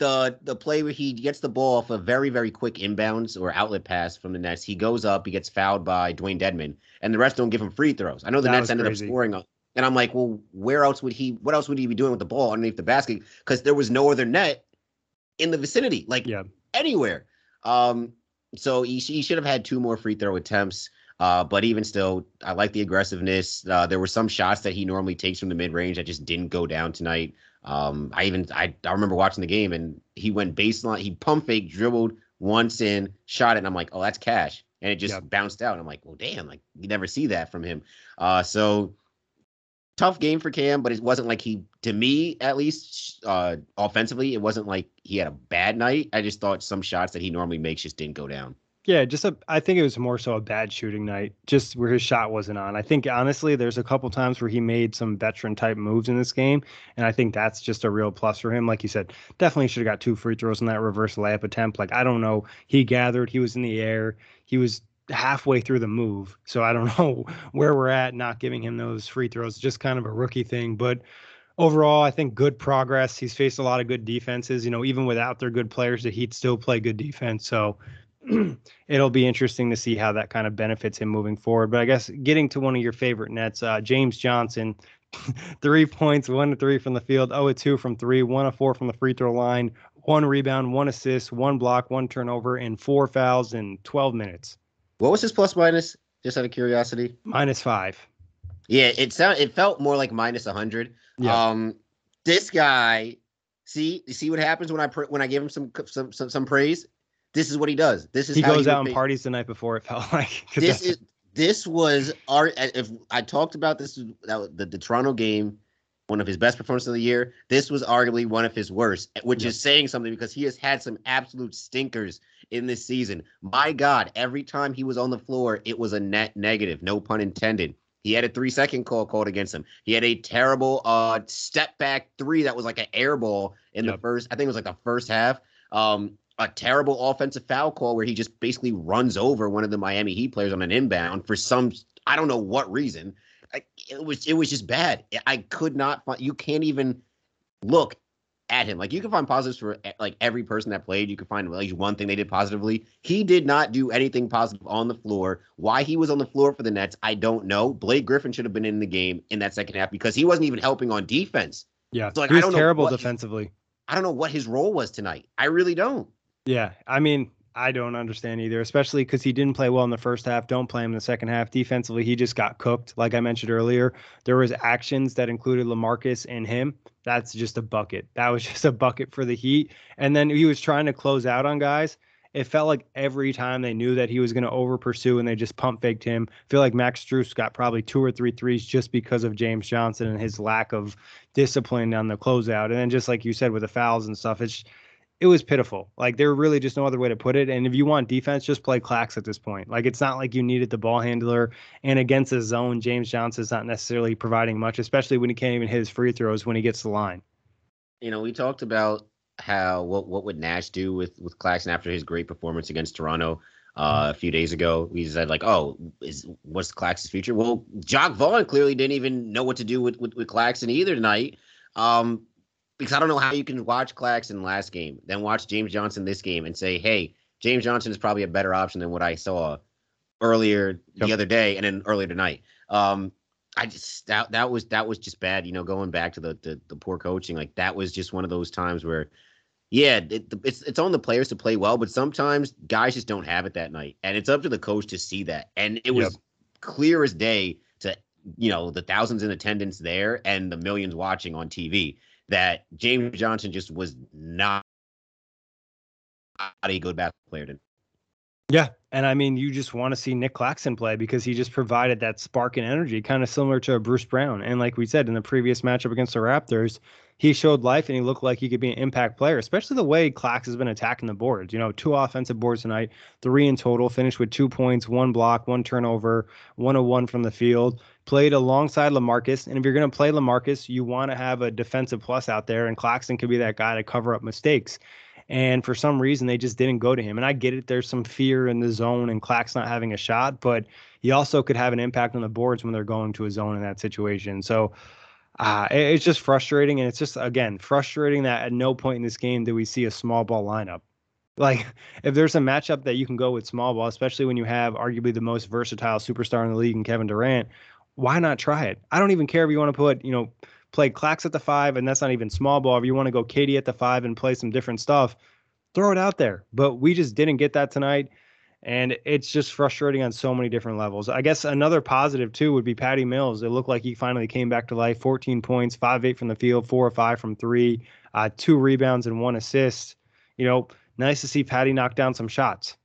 [SPEAKER 2] the the play where he gets the ball off a very very quick inbounds or outlet pass from the Nets. He goes up, he gets fouled by Dewayne Dedmon, and the rest don't give him free throws. I know the that Nets ended crazy. up scoring, and I'm like, well, where else would he? What else would he be doing with the ball underneath the basket? Because there was no other net in the vicinity, like yeah. anywhere. Um, so he, he should have had two more free throw attempts. Uh, but even still, I like the aggressiveness. Uh, there were some shots that he normally takes from the mid range that just didn't go down tonight. Um, I even I, I remember watching the game and he went baseline, he pump fake, dribbled once in, shot it, and I'm like, oh, that's cash. And it just yep. bounced out. And I'm like, well, damn, like you never see that from him. Uh, so tough game for Cam, but it wasn't like he, to me at least, uh, offensively, it wasn't like he had a bad night. I just thought some shots that he normally makes just didn't go down.
[SPEAKER 1] Yeah, just a. I think it was more so a bad shooting night, just where his shot wasn't on. I think honestly, there's a couple times where he made some veteran type moves in this game, and I think that's just a real plus for him. Like you said, definitely should have got two free throws in that reverse layup attempt. Like I don't know, he gathered, he was in the air, he was halfway through the move, so I don't know where we're at not giving him those free throws. Just kind of a rookie thing, but overall, I think good progress. He's faced a lot of good defenses. You know, even without their good players, the Heat still play good defense. So it'll be interesting to see how that kind of benefits him moving forward. But I guess getting to one of your favorite nets, uh, James Johnson, three points, one to three from the field, 0 2 from three, one to four from the free throw line, one rebound, one assist, one block, one turnover, and four fouls in 12 minutes.
[SPEAKER 2] What was his plus minus? Just out of curiosity.
[SPEAKER 1] Minus five.
[SPEAKER 2] Yeah, it sound it felt more like minus 100. Yeah. Um, this guy, see, you see what happens when I when I give him some some some, some praise this is what he does. This is
[SPEAKER 1] he goes out and parties the night before. It felt like
[SPEAKER 2] this is this was our. If I talked about this, that the, the Toronto game, one of his best performances of the year. This was arguably one of his worst, which is saying something because he has had some absolute stinkers in this season. My God, every time he was on the floor, it was a net negative. No pun intended. He had a three second call called against him. He had a terrible uh step back three that was like an air ball in yep. the first, I think it was like the first half. Um, a terrible offensive foul call where he just basically runs over one of the Miami Heat players on an inbound for some I don't know what reason. I, it was it was just bad. I could not find. You can't even look at him. Like you can find positives for eh, like every person that played. You can find at least one thing they did positively. He did not do anything positive on the floor. Why he was on the floor for the Nets, I don't know. Blake Griffin should have been in the game in that second half because he wasn't even helping on defense.
[SPEAKER 1] Yeah, so like, he was terrible defensively.
[SPEAKER 2] I don't know what his role was tonight. I really don't.
[SPEAKER 1] Yeah, I mean, I don't understand either, especially because he didn't play well in the first half. Don't play him in the second half. Defensively, he just got cooked. Like I mentioned earlier, there was actions that included Lamarcus and him. That's just a bucket. That was just a bucket for the Heat. And then he was trying to close out on guys. It felt like every time they knew that he was going to over pursue and they just pump faked him. I feel like Max Strus got probably two or three threes just because of James Johnson and his lack of discipline on the closeout. And then just like you said with the fouls and stuff, it's it was pitiful. Like there really just no other way to put it. And if you want defense, just play Clax at this point. Like it's not like you needed the ball handler. And against the zone, James Johnson's not necessarily providing much, especially when he can't even hit his free throws when he gets the line.
[SPEAKER 2] You know, we talked about how what what would Nash do with with Claxton after his great performance against Toronto uh, a few days ago. We said like, oh, is what's Claxton's future? Well, Jacque Vaughn clearly didn't even know what to do with with, with Claxton either tonight. Um, because I don't know how you can watch Claxton last game, then watch James Johnson this game and say, hey, James Johnson is probably a better option than what I saw earlier yep. the other day and then earlier tonight. Um, I just that that was that was just bad. You know, going back to the the, the poor coaching, like that was just one of those times where, yeah, it, it's it's on the players to play well, but sometimes guys just don't have it that night, and it's up to the coach to see that. And it was yep. clear as day to you know the thousands in attendance there and the millions watching on TV that James Johnson just was not a good basketball player. To
[SPEAKER 1] yeah, and I mean, you just want to see Nick Claxton play because he just provided that spark and energy, kind of similar to Bruce Brown. And like we said in the previous matchup against the Raptors, he showed life and he looked like he could be an impact player, especially the way Clax has been attacking the boards. You know, two offensive boards tonight, three in total, finished with two points, one block, one turnover, 101 from the field. Played alongside Lamarcus. And if you're going to play Lamarcus, you want to have a defensive plus out there, and Claxton could be that guy to cover up mistakes. And for some reason, they just didn't go to him. And I get it. There's some fear in the zone and Clax not having a shot, but he also could have an impact on the boards when they're going to a zone in that situation. So uh, it's just frustrating. And it's just, again, frustrating that at no point in this game do we see a small ball lineup. Like, if there's a matchup that you can go with small ball, especially when you have arguably the most versatile superstar in the league in Kevin Durant, why not try it? I don't even care if you want to put, you know, play Clax at the five, and that's not even small ball. If you want to go KD at the five and play some different stuff, throw it out there. But we just didn't get that tonight. And it's just frustrating on so many different levels. I guess another positive too would be Patty Mills. It looked like he finally came back to life. 14 points, five eight from the field, four or five from three, uh, two rebounds and one assist. You know, nice to see Patty knock down some shots.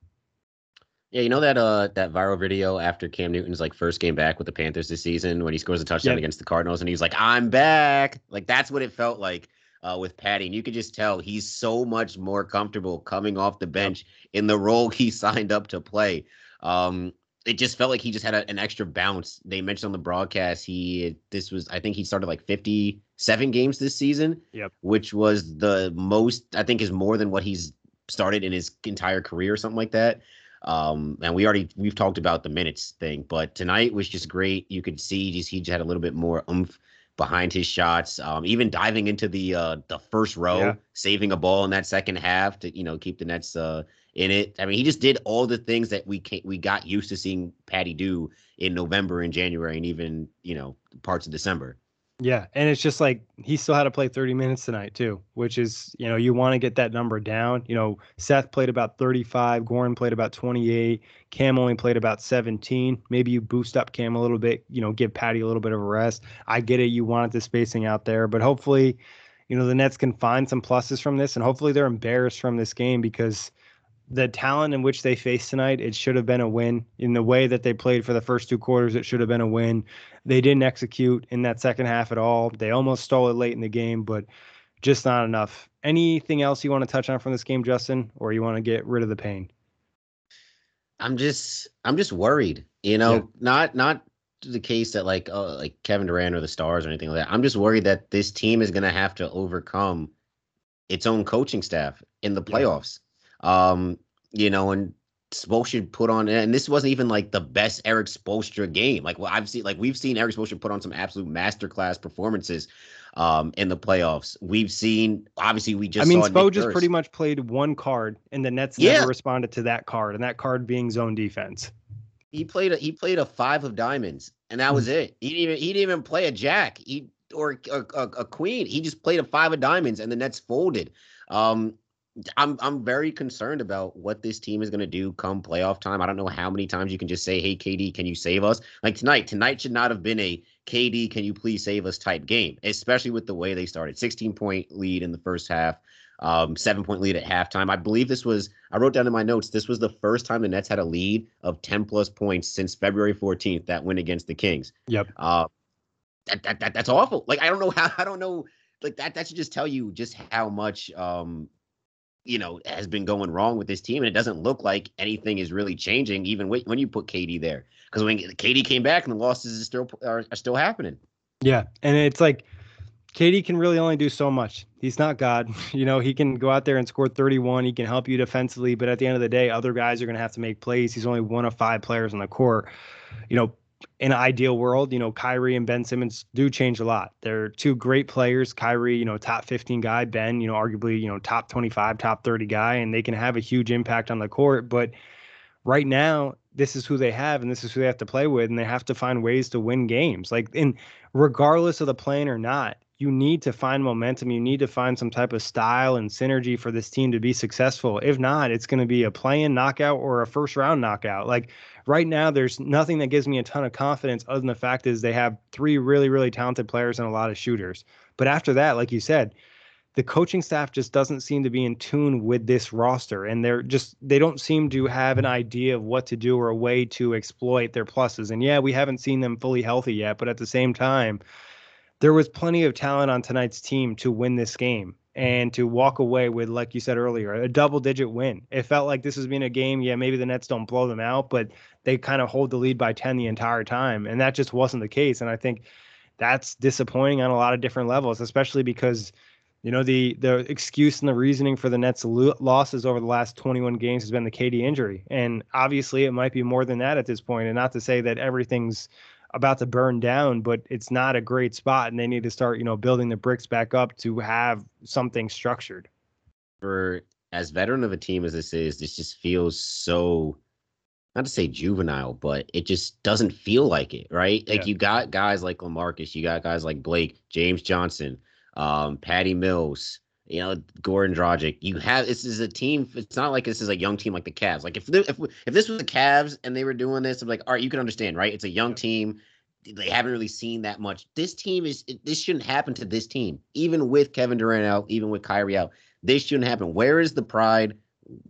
[SPEAKER 2] Yeah, you know that uh that viral video after Cam Newton's like first game back with the Panthers this season when he scores a touchdown yep. against the Cardinals and he's like, I'm back. Like that's what it felt like uh, with Patty. And you could just tell he's so much more comfortable coming off the bench in the role he signed up to play. Um, it just felt like he just had a, an extra bounce. They mentioned on the broadcast he this was I think he started like 57 games this season.
[SPEAKER 1] Yep.
[SPEAKER 2] Which was the most I think is more than what he's started in his entire career or something like that. Um, and we already we've talked about the minutes thing, but tonight was just great. You could see just he just had a little bit more oomph behind his shots. Um, even diving into the uh the first row, yeah. saving a ball in that second half to you know keep the Nets uh in it. I mean, he just did all the things that we can we got used to seeing Patty do in November and January and even you know parts of December.
[SPEAKER 1] Yeah, and it's just like he still had to play 30 minutes tonight too, which is you know you want to get that number down. You know, Seth played about 35, Goran played about 28, Cam only played about 17. Maybe you boost up Cam a little bit, you know, give Patty a little bit of a rest. I get it, you wanted the spacing out there, but hopefully, you know, the Nets can find some pluses from this, and hopefully they're embarrassed from this game because the talent in which they faced tonight, it should have been a win. In the way that they played for the first two quarters, it should have been a win. They didn't execute in that second half at all. They almost stole it late in the game, but just not enough. Anything else you want to touch on from this game, Justin, or you want to get rid of the pain?
[SPEAKER 2] I'm just I'm just worried. You know, yeah. not not the case that like uh, like Kevin Durant or the Stars or anything like that. I'm just worried that this team is going to have to overcome its own coaching staff in the playoffs. Yeah. Um, you know, and Spoelstra put on, and this wasn't even like the best Erik Spoelstra game. Like well, I've seen, like we've seen Erik Spoelstra put on some absolute masterclass performances um, in the playoffs. We've seen, obviously, we just.
[SPEAKER 1] I mean, Spo just pretty much played one card, and the Nets yeah. never responded to that card, and that card being zone defense.
[SPEAKER 2] He played a he played a five of diamonds, and that was hmm. it. He didn't even he didn't even play a jack. He or a, a, a queen. He just played a five of diamonds, and the Nets folded. Um, I'm I'm very concerned about what this team is going to do come playoff time. I don't know how many times you can just say, "Hey, KD, can you save us?" Like tonight, tonight should not have been a KD, can you please save us type game, especially with the way they started. 16 point lead in the first half, um, seven point lead at halftime. I believe this was I wrote down in my notes. This was the first time the Nets had a lead of 10 plus points since February 14th. That win against the Kings.
[SPEAKER 1] Yep.
[SPEAKER 2] Uh, that, that, that that's awful. Like I don't know how I don't know like that that should just tell you just how much um you know has been going wrong with this team and it doesn't look like anything is really changing even when you put KD there because when KD came back and the losses are still are, are still happening.
[SPEAKER 1] Yeah, and it's like KD can really only do so much. He's not God. You know, he can go out there and score 31. He can help you defensively, but at the end of the day, other guys are going to have to make plays. He's only one of five players on the court. You know, in an ideal world, you know, Kyrie and Ben Simmons do change a lot. They're two great players. Kyrie, you know, top 15 guy. Ben, you know, arguably, you know, top 25, top 30 guy, and they can have a huge impact on the court. But right now, this is who they have and this is who they have to play with, and they have to find ways to win games. Like, in regardless of the plan or not, you need to find momentum. You need to find some type of style and synergy for this team to be successful. If not, it's going to be a play-in knockout or a first round knockout. Like right now, there's nothing that gives me a ton of confidence other than the fact is they have three really, really talented players and a lot of shooters. But after that, like you said, the coaching staff just doesn't seem to be in tune with this roster and they're just they don't seem to have an idea of what to do or a way to exploit their pluses and yeah we haven't seen them fully healthy yet but at the same time there was plenty of talent on tonight's team to win this game and to walk away with, like you said earlier, a double digit win. It felt like this was being a game. Yeah, maybe the Nets don't blow them out, but they kind of hold the lead by 10 the entire time. And that just wasn't the case. And I think that's disappointing on a lot of different levels, especially because. You know the the excuse and the reasoning for the Nets' losses over the last 21 games has been the KD injury, and obviously it might be more than that at this point. And not to say that everything's about to burn down, but it's not a great spot, and they need to start, you know, building the bricks back up to have something structured.
[SPEAKER 2] For as veteran of a team as this is, this just feels so not to say juvenile, but it just doesn't feel like it, right? Like yeah. you got guys like Lamarcus, you got guys like Blake, James Johnson, um, Patty Mills, you know, Goran Dragic. You have this is a team. It's not like this is a young team like the Cavs. Like if if if this was the Cavs and they were doing this, I'm like, all right, you can understand, right? It's a young team. They haven't really seen that much. This team is this shouldn't happen to this team, even with Kevin Durant out, even with Kyrie out. This shouldn't happen. Where is the pride?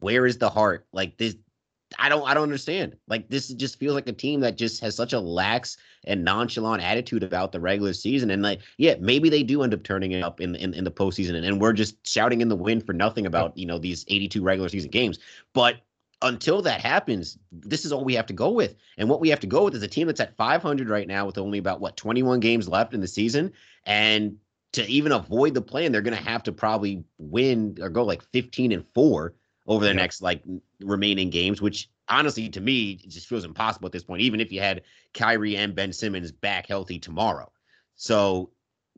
[SPEAKER 2] Where is the heart? Like this, I don't I don't understand. Like this just feels like a team that just has such a lax and nonchalant attitude about the regular season. And like, yeah, maybe they do end up turning it up in in, in the postseason, and, and we're just shouting in the wind for nothing about you know these 82 regular season games. But until that happens, this is all we have to go with. And what we have to go with is a team that's at 500 right now with only about what 21 games left in the season. And to even avoid the play-in, they're going to have to probably win or go like 15 and four over the yeah. next like remaining games, which honestly to me it just feels impossible at this point, even if you had Kyrie and Ben Simmons back healthy tomorrow. So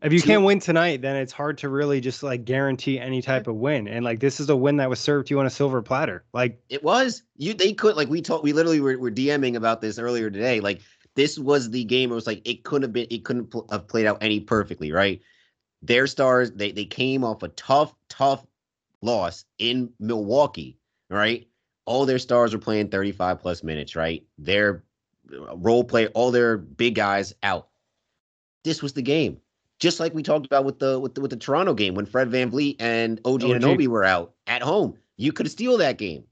[SPEAKER 1] if you can't win tonight, then it's hard to really just like guarantee any type of win. And like this is a win that was served to you on a silver platter. Like
[SPEAKER 2] it was. You they could like we talked we literally were, were DMing about this earlier today. Like this was the game. It was like it couldn't have been. It couldn't pl- have played out any perfectly. Right. Their stars. They they came off a tough tough loss in Milwaukee, right? All their stars were playing 35 plus minutes, right? Their uh, role play, all their big guys out. This was the game. Just like we talked about with the with the, with the Toronto game when Fred Van VanVleet and OG, OG. Anunoby were out at home. You could steal that game.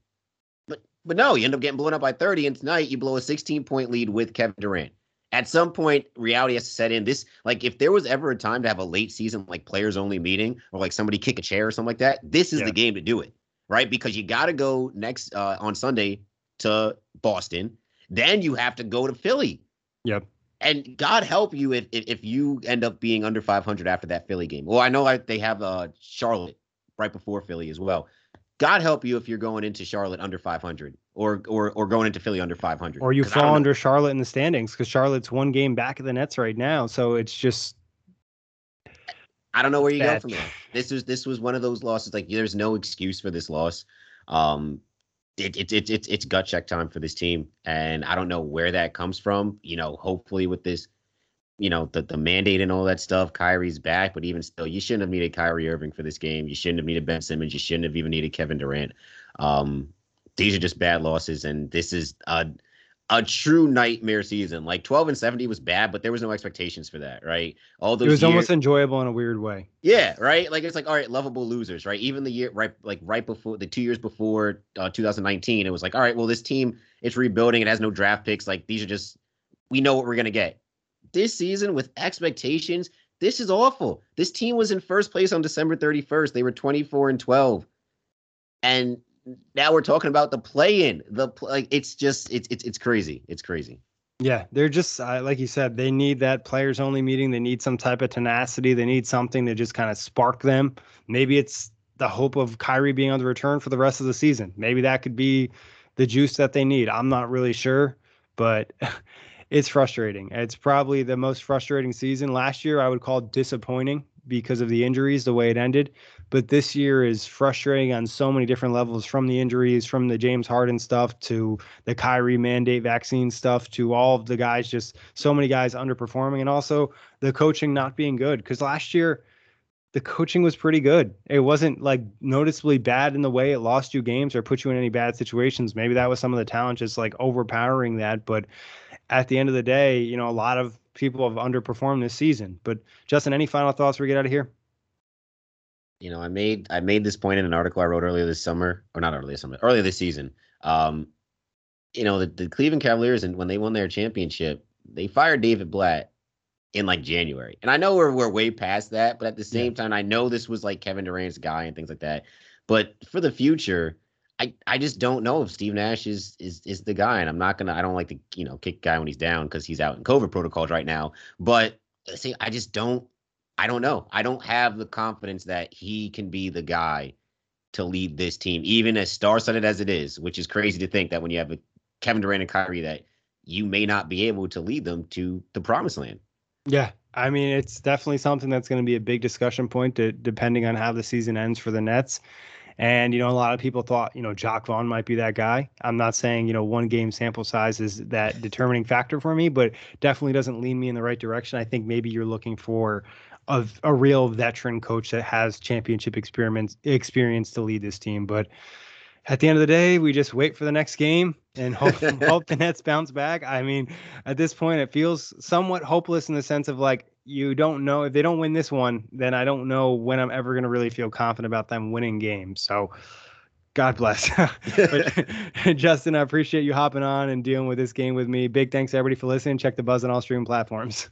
[SPEAKER 2] But but no, you end up getting blown up by 30 and tonight you blow a 16 point lead with Kevin Durant at some point reality has to set in this like if there was ever a time to have a late season like players only meeting or like somebody kick a chair or something like that this is yeah. the game to do it right? Because you got to go next uh, on sunday to boston. Then you have to go to philly.
[SPEAKER 1] Yep.
[SPEAKER 2] And god help you if if, if you end up being under 500 after that philly game. Well i know I, they have uh charlotte right before philly as well. God help you if you're going into charlotte under 500 or or or going into Philly under 500.
[SPEAKER 1] Or you fall under Charlotte in the standings because Charlotte's one game back of the Nets right now. So it's just
[SPEAKER 2] I don't know where you bad. go from there. This was this was one of those losses. Like there's no excuse for this loss. Um, it, it, it, it, it's gut check time for this team, and I don't know where that comes from. You know, hopefully with this, you know, the the mandate and all that stuff, Kyrie's back, but even still, you shouldn't have needed Kyrie Irving for this game. You shouldn't have needed Ben Simmons. You shouldn't have even needed Kevin Durant. Um, these are just bad losses, and this is a a true nightmare season. Like 12 and 70 was bad, but there was no expectations for that, right?
[SPEAKER 1] All those It was years, almost enjoyable in a weird way.
[SPEAKER 2] Yeah, right? Like it's like all right, lovable losers, right? Even the year right like right before the 2 years before uh, 2019, it was like all right, well this team it's rebuilding, it has no draft picks, like these are just we know what we're going to get. This season with expectations, this is awful. This team was in first place on December 31st. They were 24 and 12. And now we're talking about the play-in. The like it's just it's it's it's crazy. It's crazy.
[SPEAKER 1] Yeah, they're just uh, like you said. They need that players only meeting. They need some type of tenacity. They need something to just kind of spark them. Maybe it's the hope of Kyrie being on the return for the rest of the season. Maybe that could be the juice that they need. I'm not really sure, but it's frustrating. It's probably the most frustrating season. Last year, I would call disappointing because of the injuries, the way it ended. But this year is frustrating on so many different levels from the injuries, from the James Harden stuff to the Kyrie mandate vaccine stuff to all of the guys, just so many guys underperforming, and also the coaching not being good. Because last year, the coaching was pretty good. It wasn't like noticeably bad in the way it lost you games or put you in any bad situations. Maybe that was some of the talent just like overpowering that. But at the end of the day, you know, a lot of people have underperformed this season. But Justin, any final thoughts we get out of here?
[SPEAKER 2] You know, I made I made this point in an article I wrote earlier this summer, or not earlier this summer, earlier this season. Um, you know, the, the Cleveland Cavaliers, and when they won their championship, they fired David Blatt in like January. And I know we're we're way past that, but at the same yeah. time, I know this was like Kevin Durant's guy and things like that. But for the future, I, I just don't know if Steve Nash is is is the guy, and I'm not gonna. I don't like to you know kick guy when he's down because he's out in COVID protocols right now. But see, I just don't. I don't know. I don't have the confidence that he can be the guy to lead this team, even as star-studded as it is. Which is crazy to think that when you have a Kevin Durant and Kyrie, that you may not be able to lead them to the promised land.
[SPEAKER 1] Yeah, I mean, it's definitely something that's going to be a big discussion point to, depending on how the season ends for the Nets. And, you know, a lot of people thought, you know, Jacque Vaughn might be that guy. I'm not saying, you know, one game sample size is that determining factor for me, but definitely doesn't lean me in the right direction. I think maybe you're looking for a, a real veteran coach that has championship experience experience to lead this team. But at the end of the day, we just wait for the next game and hope hope the Nets bounce back. I mean, at this point, it feels somewhat hopeless in the sense of like you don't know if they don't win this one, then I don't know when I'm ever going to really feel confident about them winning games. So, God bless. but, Justin, I appreciate you hopping on and dealing with this game with me. Big thanks everybody for listening. Check the Buzz on all streaming platforms.